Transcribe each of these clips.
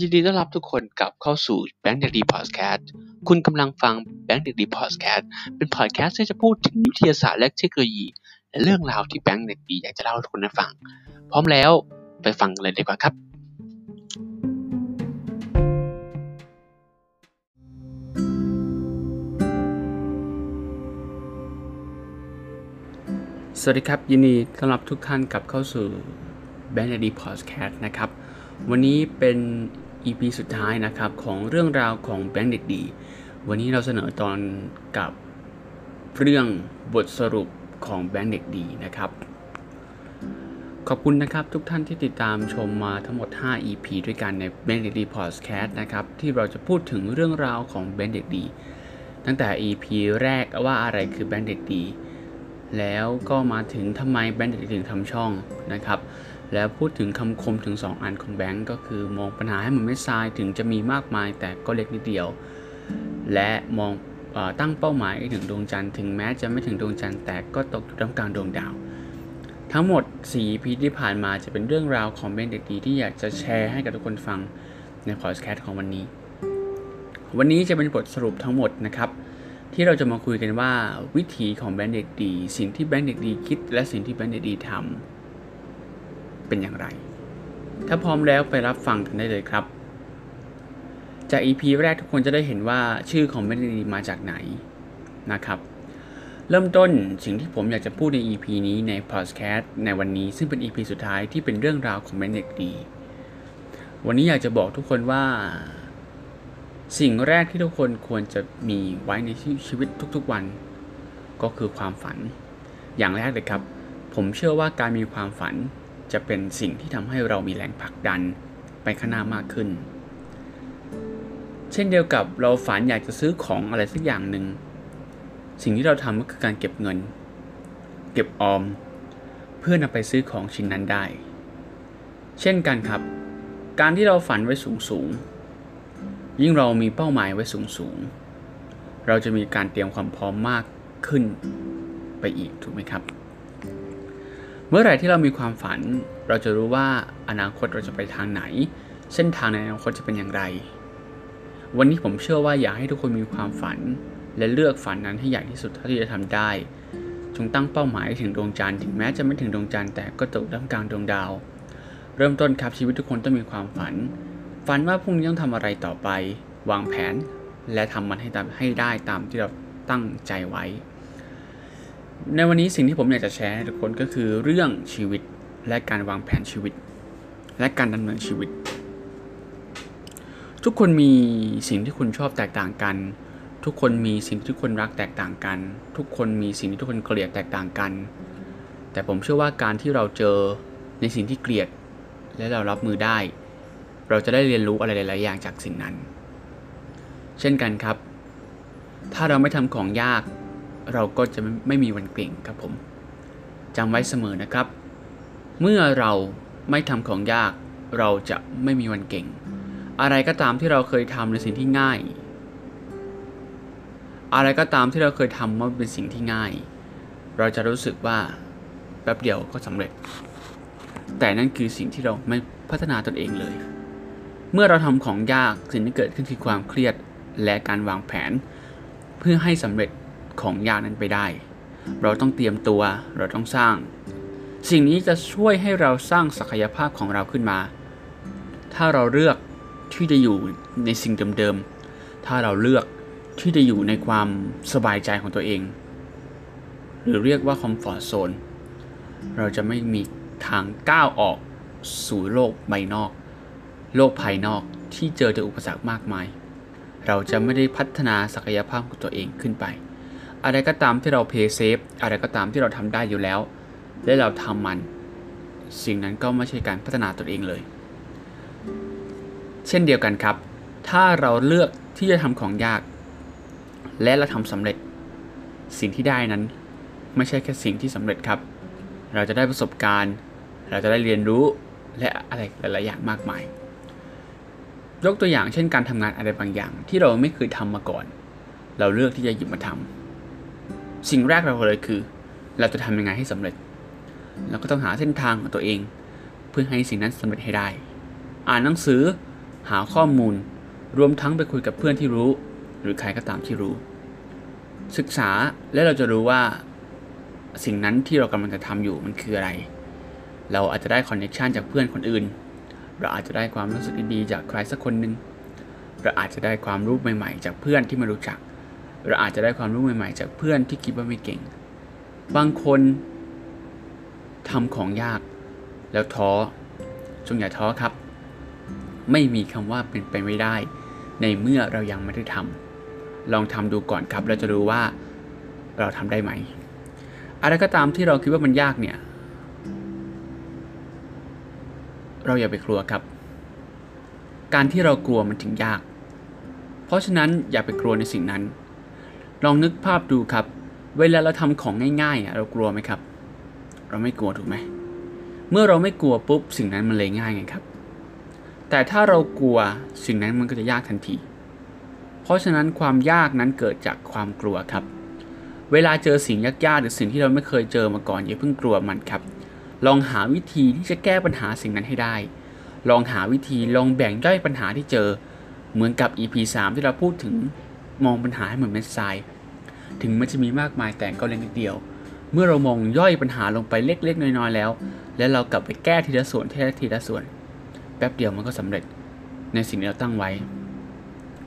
ยินดีต้อนรับทุกคนกลับเข้าสู่แบงค์เด็กดีพอดแคสต์คุณกำลังฟังแบงค์เด็กดีพอดแคสต์เป็นพอดแคสต์ที่จะพูดถึงวิทยาศาสตร์และเทคโนโลยีและเรื่องราวที่แบงค์เด็กดีอยากจะเล่าให้ทุกคนได้ฟัง พร้อมแล้วไปฟังกันเลยดีกว่าครับสวัสดีครับ ยินดีต้อนรับทุกท่านกลับเข้าสู่แบงค์เด็กดีพอดแคสต์นะครับวันนี้เป็น EP สุดท้ายนะครับของเรื่องราวของแบงค์เด็กดี วันนี้เราเสนอตอนกับเรื่องบทสรุปของแบงค์เด็กดีนะครับ ขอบคุณนะครับทุกท่านที่ติดตามชมมาทั้งหมด 5 EP ด้วยกันในแบงค์เด็กดีพอดแคสต์นะครับที่เราจะพูดถึงเรื่องราวของแบงค์เด็กดีตั้งแต่ EP แรกว่าอะไรคือแบงค์เด็กดีแล้วก็มาถึงทำไมแบงค์เด็กดีถึงทำช่องนะครับ แล้วพูดถึงคำคมถึง 2 อันของแบงก์ก็คือมองปัญหาให้มันไม่ทรายถึงจะมีมากมายแต่ก็เล็กนิดเดียว และมองอตั้งเป้าหมายถึงดวงจันทร์ถึงแม้จะไม่ถึงดวงจันทร์แต่ก็ตกอยู่ท่ามกลางดวงดาว ทั้งหมด4พีที่ผ่านมาจะเป็นเรื่องราวของเบนเด็กดีที่อยากจะแชร์ให้กับทุกคนฟังในพอดแคสต์ของวันนี้ วันนี้จะเป็นบทสรุปทั้งหมดนะครับที่เราจะมาคุยกันว่าวิธีของแบงค์เด็กดี สิ่งที่แบงค์เด็กดีคิด และสิ่งที่แบงค์เด็กดีทำ เป็นอย่างไร ถ้าพร้อมแล้วไปรับฟังกันได้เลยครับ จาก EP แรกทุกคนจะได้เห็นว่าชื่อของเมนดีมาจากไหนนะครับ เริ่มต้นสิ่งที่ผมอยากจะพูดใน EP นี้ในพอดแคสต์ในวันนี้ซึ่งเป็น EP สุดท้ายที่เป็นเรื่องราวของเมนเด็กดีวันนี้อยากจะบอกทุกคนว่า สิ่งแรกที่ทุกคนควรจะมีไว้ในชีวิตทุกๆวัน ก็คือความฝัน อย่างแรกเลยครับ ผมเชื่อว่าการมีความฝัน จะเป็นสิ่งที่ทำให้เรามีแรงผลักดันไปข้างหน้ามากขึ้น เช่นเดียวกับเราฝันอยากจะซื้อของอะไรสักอย่างหนึ่ง สิ่งที่เราทำก็คือการเก็บเงิน เก็บออม เพื่อนำไปซื้อของชิ้นนั้นได้ เช่นกันครับ การที่เราฝันไว้สูงสูงยิ่งเรามีเป้าหมายไว้สูงสูง เราจะมีการเตรียมความพร้อมมากขึ้นไปอีกถูกไหมครับ เมื่อไหร่ที่เรามีความฝัน เราจะรู้ว่าอนาคตเราจะไปทางไหน เส้นทางในอนาคตจะเป็นอย่างไร วันนี้ผมเชื่อว่าอยากให้ทุกคนมีความฝัน และเลือกฝันนั้นให้ใหญ่ที่สุดเท่าที่จะทำได้ จงตั้งเป้าหมายถึงดวงจันทร์ถึงแม้จะไม่ถึงดวงจันทร์แต่ก็ตกท่ามกลางดวงดาว เริ่มต้นครับชีวิตทุกคนต้องมีความฝัน ฝันว่าพรุ่งนี้ต้องทำอะไรต่อไป วางแผน และทำมันให้ให้ได้ตามที่เราตั้งใจไว้ ในวันนี้สิ่งที่ผมอยากจะแชร์ให้ทุกคนก็คือเรื่องชีวิตและการวางแผนชีวิต และการดำเนินชีวิต ทุกคนมีสิ่งที่คุณชอบแตกต่างกัน ทุกคนมีสิ่งที่ทุกคนรักแตกต่างกัน ทุกคนมีสิ่งที่ทุกคนเกลียดแตกต่างกัน แต่ผมเชื่อว่าการที่เราเจอในสิ่งที่เกลียด และเรารับมือได้ เราจะได้เรียนรู้อะไรหลาย ๆ อย่างจากสิ่งนั้น เช่นกันครับ ถ้าเราไม่ทำของยาก เราก็จะไม่มีวันเก่งครับผมจำไว้เสมอนะครับ เมื่อเราไม่ทำของยากเราจะไม่มีวันเก่ง อะไรก็ตามที่เราเคยทำในสิ่งที่ง่าย อะไรก็ตามที่เราเคยทำว่าเป็นสิ่งที่ง่าย เราจะรู้สึกว่าแป๊บเดียวก็สำเร็จ แต่นั่นคือสิ่งที่เราไม่พัฒนาตนเองเลย เมื่อเราทำของยากสิ่งที่เกิดขึ้นคือความเครียดและการวางแผน เพื่อให้สำเร็จ ของยากนั้นไปได้ เราต้องเตรียมตัว เราต้องสร้าง สิ่งนี้จะช่วยให้เราสร้างศักยภาพของเราขึ้นมา ถ้าเราเลือกที่จะอยู่ในสิ่งเดิมๆ ถ้าเราเลือกที่จะอยู่ในความสบายใจของตัวเอง หรือเรียกว่าคอมฟอร์ทโซน เราจะไม่มีทางก้าวออกสู่โลกใบนอก โลกภายนอกที่เจอแต่อุปสรรคมากมาย เราจะไม่ได้พัฒนาศักยภาพของตัวเองขึ้นไป อะไรก็ตามที่เราเพย์เซฟอะไรก็ตามที่เราทำได้อยู่แล้ว และเราทำมัน สิ่งนั้นก็ไม่ใช่การพัฒนาตนเองเลย เช่นเดียวกันครับ ถ้าเราเลือกที่จะทำของยาก และเราทำสำเร็จ สิ่งที่ได้นั้น ไม่ใช่แค่สิ่งที่สำเร็จครับ เราจะได้ประสบการณ์ เราจะได้เรียนรู้และอะไรหลายๆอย่างมากมาย ยกตัวอย่างเช่นการทำงานอะไรบางอย่าง ที่เราไม่เคยทำมาก่อน เราเลือกที่จะหยิบมาทำ สิ่งแรกเราเลยคือ เราจะทำยังไงให้สำเร็จ เราก็ต้องหาเส้นทางของตัวเอง เพื่อให้สิ่งนั้นสำเร็จให้ได้ อ่านหนังสือหาข้อมูล รวมทั้งไปคุยกับเพื่อนที่รู้ หรือใครก็ตามที่รู้ ศึกษาและเราจะรู้ว่า สิ่งนั้นที่เรากำลังจะทำอยู่มันคืออะไร เราอาจจะได้คอนเนคชันจากเพื่อนคนอื่น เราอาจจะได้ความรู้สึกดีๆจากใครสักคนหนึ่งเราอาจจะได้ความรู้ใหม่ๆ จากเพื่อนที่ไม่รู้จัก เราอาจจะได้ความรู้ใหม่ๆ จากเพื่อนที่คิดว่าไม่เก่ง บางคนทำของยาก แล้วท้อจงอย่าท้อครับ ไม่มีคำว่าเป็นไปไม่ได้ ในเมื่อเรายังไม่ได้ทำลองทำดูก่อนครับแล้วจะรู้ว่าเราทำได้ไหม อะไรก็ตามที่เราคิดว่ามันยากเนี่ย เราอย่าไปกลัวครับ การที่เรากลัวมันถึงยาก เพราะฉะนั้นอย่าไปกลัวในสิ่งนั้น ลองนึกภาพดูครับ เวลาเราทำของง่ายๆเรากลัวไหมครับ เราไม่กลัวถูกไหม เมื่อเราไม่กลัวปุ๊บสิ่งนั้นมันเลยง่ายไงครับ แต่ถ้าเรากลัวสิ่งนั้นมันก็จะยากทันที เพราะฉะนั้นความยากนั้นเกิดจากความกลัวครับ เวลาเจอสิ่งยากๆหรือสิ่งที่เราไม่เคยเจอมาก่อนอย่าเพิ่งกลัวมันครับ ลองหาวิธีที่จะแก้ปัญหาสิ่งนั้นให้ได้ ลองหาวิธีลองแบ่งย่อยปัญหาที่เจอ เหมือนกับ EP 3 ที่เราพูดถึง มองปัญหาให้เหมือนเม็ดทราย ถึงมันจะมีมากมายแต่ก็เล็กนิดเดียว เมื่อเรามองย่อยปัญหาลงไปเล็กๆ น้อยๆแล้ว แล้วเรากลับไปแก้ทีละส่วนทีละทีละส่วน แป๊บเดียวมันก็สำเร็จในสิ่งที่เราตั้งไว้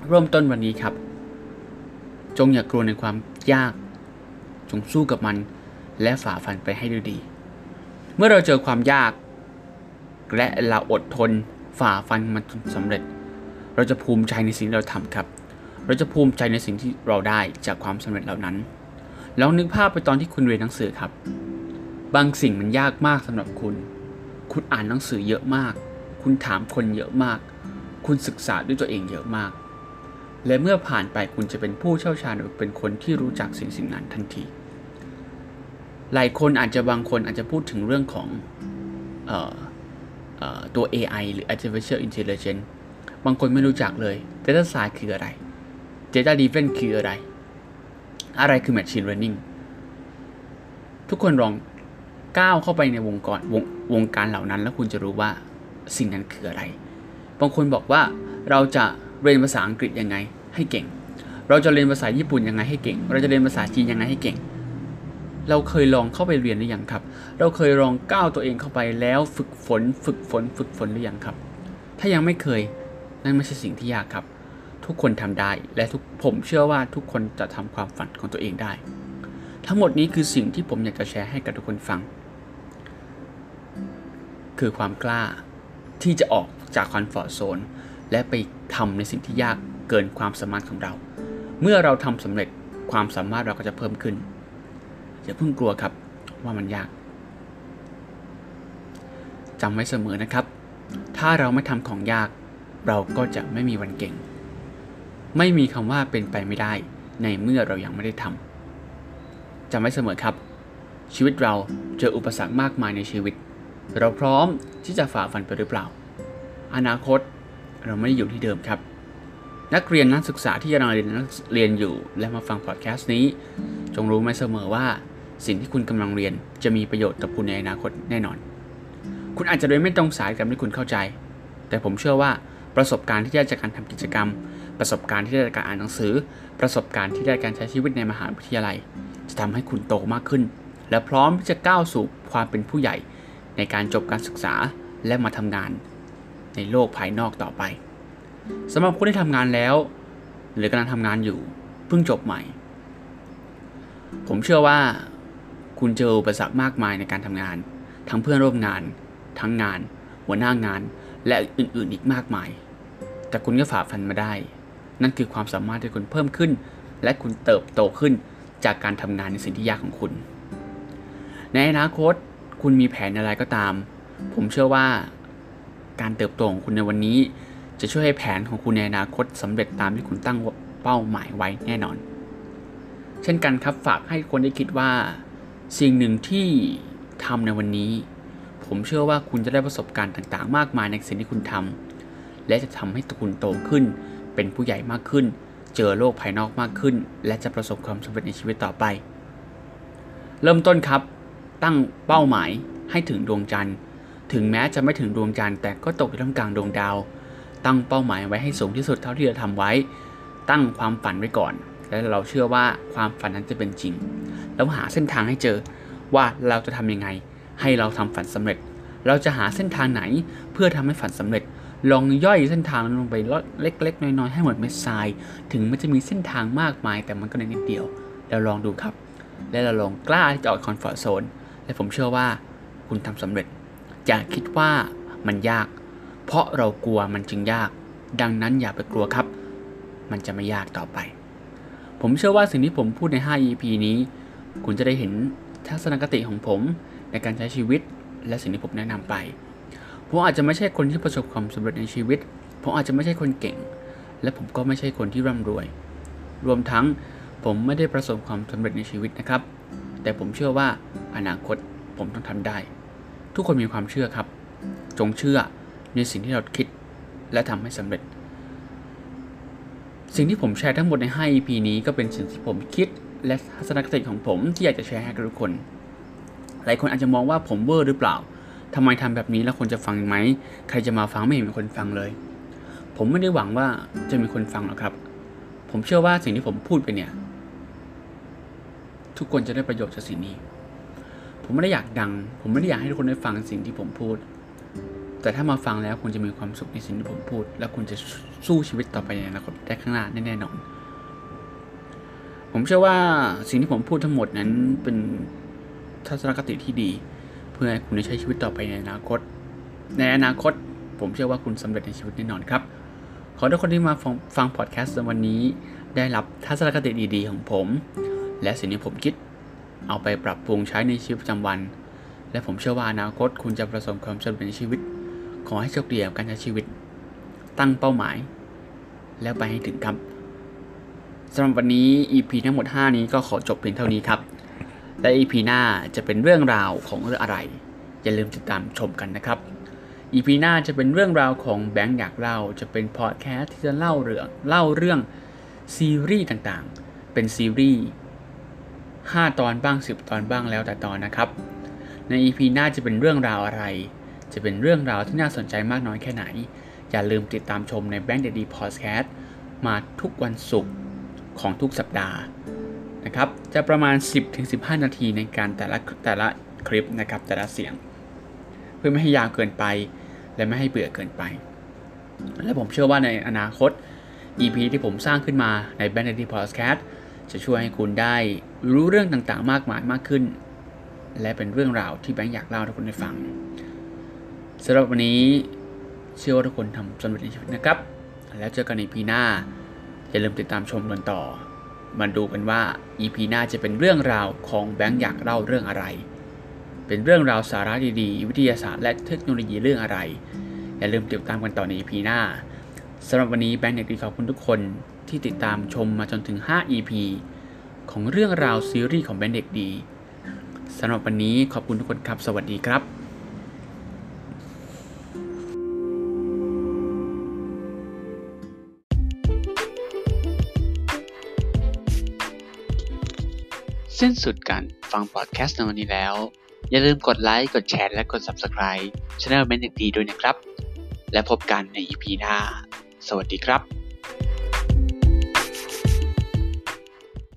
เริ่มต้นวันนี้ครับ จงอย่ากลัวในความยาก จงสู้กับมัน และฝ่าฟันไปให้ดูดีเมื่อเราเจอความยาก และเราอดทนฝ่าฟันมันจนสำเร็จ เราจะภูมิใจในสิ่งที่เราทำครับ เราจะภูมิใจในสิ่งที่เราได้จากความสำเร็จเหล่านั้นลองนึกภาพไปตอนที่คุณเรียนหนังสือครับ บางสิ่งมันยากมากสำหรับคุณ คุณอ่านหนังสือเยอะมาก คุณถามคนเยอะมาก คุณศึกษาด้วยตัวเองเยอะมาก และเมื่อผ่านไปคุณจะเป็นผู้เชี่ยวชาญหรือเป็นคนที่รู้จักสิ่งสิ่งนั้นทันที หลายคนอาจจะบางคนอาจจะพูดถึงเรื่องของออเออตัว AI หรือ artificial intelligence บางคนไม่รู้จักเลย data science คืออะไร data driven คืออะไร อะไรคือ machine learning ทุกคนลองก้าวเข้าไปในวงการวงวงการเหล่านั้นแล้วคุณจะรู้ว่าสิ่งนั้นคืออะไร บางคนบอกว่าเราจะเรียนภาษาอังกฤษยังไงให้เก่ง เราจะเรียนภาษาญี่ปุ่นยังไงให้เก่ง เราจะเรียนภาษาจีนยังไงให้เก่ง เราเคยลองเข้าไปเรียนหรือยังครับ เราเคยลองก้าวตัวเองเข้าไปแล้วฝึกฝน ฝึกฝน ฝึกฝนหรือยังครับ ถ้ายังไม่เคยนั่นไม่ใช่สิ่งที่ยากครับ ทุกคนทำได้ และทุกผมเชื่อว่าทุกคนจะทำความฝันของตัวเองได้ ทั้งหมดนี้คือสิ่งที่ผมอยากจะแชร์ให้กับทุกคนฟัง คือความกล้าที่จะออกจากคอนฟอร์ทโซนและไปทำในสิ่งที่ยากเกินความสามารถของเรา เมื่อเราทำสำเร็จความสามารถเราก็จะเพิ่มขึ้นอย่าเพิ่งกลัวครับว่ามันยากจำไว้เสมอนะครับ ถ้าเราไม่ทำของยาก เราก็จะไม่มีวันเก่ง ไม่มีคำว่าเป็นไปไม่ได้ในเมื่อเรายังไม่ได้ทำจำไว้เสมอครับ ชีวิตเราเจออุปสรรคมากมายในชีวิต เราพร้อมที่จะฝ่าฟันไปหรือเปล่า อนาคตเราไม่ได้อยู่ที่เดิมครับ นักเรียนนักศึกษาที่กำลังเรียนเรียนอยู่ และมาฟังพอดแคสต์นี้ จงรู้ไว้เสมอว่า สิ่งที่คุณกำลังเรียนจะมีประโยชน์กับคุณในอนาคตแน่นอน คุณอาจจะเรียไม่ตรงสายกับที่คุณเข้าใจ แต่ผมเชื่อว่าประสบการณ์ที่ได้จากการทำกิจกรรม ประสบการณ์ที่ได้จากการอ่านหนังสือ ประสบการณ์ที่ได้การใช้ชีวิตในมหาวิทยาลัย จะทำให้คุณโตมากขึ้น และพร้อมที่จะก้าวสู่ความเป็นผู้ใหญ่ ในการจบการศึกษาและมาทำงาน ในโลกภายนอกต่อไปสำหรับคนที่ทำงานแล้ว หรือกำลังทำงานอยู่เพิ่งจบใหม่ ผมเชื่อว่า คุณเจออุปสรรคมากมายในการทำงาน ทั้งเพื่อนร่วมงาน ทั้งงาน หัวหน้างานและอื่นๆอีกมากมาย แต่คุณก็ฝ่าฟันมาได้ นั่นคือความสามารถที่คุณเพิ่มขึ้น และคุณเติบโตขึ้นจากการทำงานในสิ่งที่ยากของคุณ ในอนาคตคุณมีแผนอะไรก็ตาม ผมเชื่อว่าการเติบโตของคุณในวันนี้ จะช่วยให้แผนของคุณในอนาคตสำเร็จตามที่คุณตั้งเป้าหมายไว้แน่นอน เช่นกันครับฝากให้คนได้คิดว่า สิ่งหนึ่งที่ทำในวันนี้ ผมเชื่อว่าคุณจะได้ประสบการณ์ต่างๆ มากมายในสิ่งที่คุณทำและจะทำให้คุณโตขึ้น เป็นผู้ใหญ่มากขึ้น เจอโลกภายนอกมากขึ้น และจะประสบความสำเร็จในชีวิตต่อไป เริ่มต้นครับ ตั้งเป้าหมายให้ถึงดวงจันทร์ ถึงแม้จะไม่ถึงดวงจันทร์แต่ก็ตกอยู่ท่ามกลางดวงดาว ตั้งเป้าหมายไว้ให้สูงที่สุดเท่าที่จะทำไว้ ตั้งความฝันไว้ก่อน และเราเชื่อว่าความฝันนั้นจะเป็นจริง แล้วหาเส้นทางให้เจอว่าเราจะทำยังไง ให้เราทำฝันสำเร็จ เราจะหาเส้นทางไหนเพื่อทำให้ฝันสำเร็จ ลองย่อยเส้นทางลงไปเล็ก ๆ น้อยๆให้หมดเม็ดทราย ถึงมันจะมีเส้นทางมากมาย แต่มันก็ในนิดเดียวแล้วลองดูครับ และเราลองกล้าที่จะออกคอนฟอร์ทโซนและผมเชื่อว่าคุณทำสำเร็จอย่าคิดว่ามันยาก เพราะเรากลัวมันจึงยาก ดังนั้นอย่าไปกลัวครับ มันจะไม่ยากต่อไป ผมเชื่อว่าสิ่งที่ผมพูดใน 5 EP นี้ คุณจะได้เห็นทัศนคติของผมในการใช้ชีวิตและสิ่งที่ผมแนะนำไป ผมอาจจะไม่ใช่คนที่ประสบความสำเร็จในชีวิต ผมอาจจะไม่ใช่คนเก่ง และผมก็ไม่ใช่คนที่ร่ำรวย รวมทั้งผมไม่ได้ประสบความสำเร็จในชีวิตนะครับ แต่ผมเชื่อว่าอนาคตผมต้องทำได้ ทุกคนมีความเชื่อครับ จงเชื่อในสิ่งที่เราคิดและทำให้สำเร็จ สิ่งที่ผมแชร์ทั้งหมดใน 5 EP นี้ก็เป็นสิ่งที่ผมคิดและทัศนคติของผมที่อยากจะแชร์ให้กับทุกคน หลายคนอาจจะมองว่าผมเวอร์หรือเปล่า ทำไมทำแบบนี้แล้วคนจะฟังไหม ใครจะมาฟังไม่เห็นมีคนฟังเลย ผมไม่ได้หวังว่าจะมีคนฟังหรอกครับ ผมเชื่อว่าสิ่งที่ผมพูดไปเนี่ย ทุกคนจะได้ประโยชน์จากสิ่งนี้ ผมไม่ได้อยากดัง ผมไม่ได้อยากให้ทุกคนได้ฟังสิ่งที่ผมพูด แต่ถ้ามาฟังแล้วคุณจะมีความสุขในสิ่งที่ผมพูด และคุณจะสู้ชีวิตต่อไปในอนาคตได้ข้างหน้าแน่นอน ผมเชื่อว่าสิ่งที่ผมพูดทั้งหมดนั้นเป็นทัศนคติที่ดี พื่อให้คุณได้ใช้ชีวิตต่อไปในอนาคต ในอนาคต ผมเชื่อว่าคุณสำเร็จในชีวิตแน่นอนครับ ขอทุกคนที่มาฟังพอดแคสต์วันนี้ ได้รับทัศนคติดีๆ ของผม และสิ่งที่ผมคิด เอาไปปรับปรุงใช้ในชีวิตประจำวัน และผมเชื่อว่าอนาคตคุณจะประสบความสำเร็จในชีวิต ขอให้โชคดีกับการใช้ชีวิต ตั้งเป้าหมาย แล้วไปให้ถึงครับสำหรับวันนี้ EP ทั้งหมด 5 นี้ก็ขอจบเพียงเท่านี้ครับ และ EP หน้าจะเป็นเรื่องราวของเรื่องอะไร อย่าลืมติดตามชมกันนะครับ EP หน้าจะเป็นเรื่องราวของแบงค์อยากเล่า จะเป็นพอดแคสต์ที่จะเล่าเรื่องเล่าเรื่องซีรีส์ต่างๆ เป็นซีรีส์5 ตอนบ้าง 10 ตอนบ้างแล้วแต่ตอนนะครับ ใน EP หน้าจะเป็นเรื่องราวอะไร จะเป็นเรื่องราวที่น่าสนใจมากน้อยแค่ไหน อย่าลืมติดตามชมใน Bank Daddy Podcast มาทุกวันศุกร์ของทุกสัปดาห์ นะครับ จะประมาณ 10-15 นาทีในการแต่ละแต่ละคลิปนะครับ แต่ละเสียง เพื่อไม่ให้ยาวเกินไป และไม่ให้เบื่อเกินไป และผมเชื่อว่าในอนาคต EP ที่ผมสร้างขึ้นมาใน b a n d i Podcast จะช่วยให้คุณได้รู้เรื่องต่างๆ มากมายมากขึ้น และเป็นเรื่องราวที่แบงค์อยากเล่าให้ทุกคนได้ฟังสำหรับวันนี้เชื่อว่าทุกคนทำสำเร็จในชีวิตนะครับ แล้วเจอกันในปีหน้า อย่าลืมติดตามชมกันต่อ มาดูกันว่า EP หน้าจะเป็นเรื่องราวของแบงค์อยากเล่าเรื่องอะไร เป็นเรื่องราวสาระดีๆ วิทยาศาสตร์และเทคโนโลยีเรื่องอะไร อย่าลืมติดตามกันต่อใน EP หน้าสำหรับวันนี้แบงค์อยากดีขอบคุณทุกคนที่ติดตามชมมาจนถึง 5 EP ของเรื่องราวซีรีส์ของแบงค์เด็กดีสำหรับวันนี้ขอบคุณทุกคนครับ สวัสดีครับ สิ้นสุดการฟังพอดแคสต์ในวันนี้แล้ว อย่าลืมกดไลค์ กดแชร์ และกด Subscribe ช่องแบนเด็กดีด้วยนะครับ และพบกันใน EP หน้า สวัสดีครับ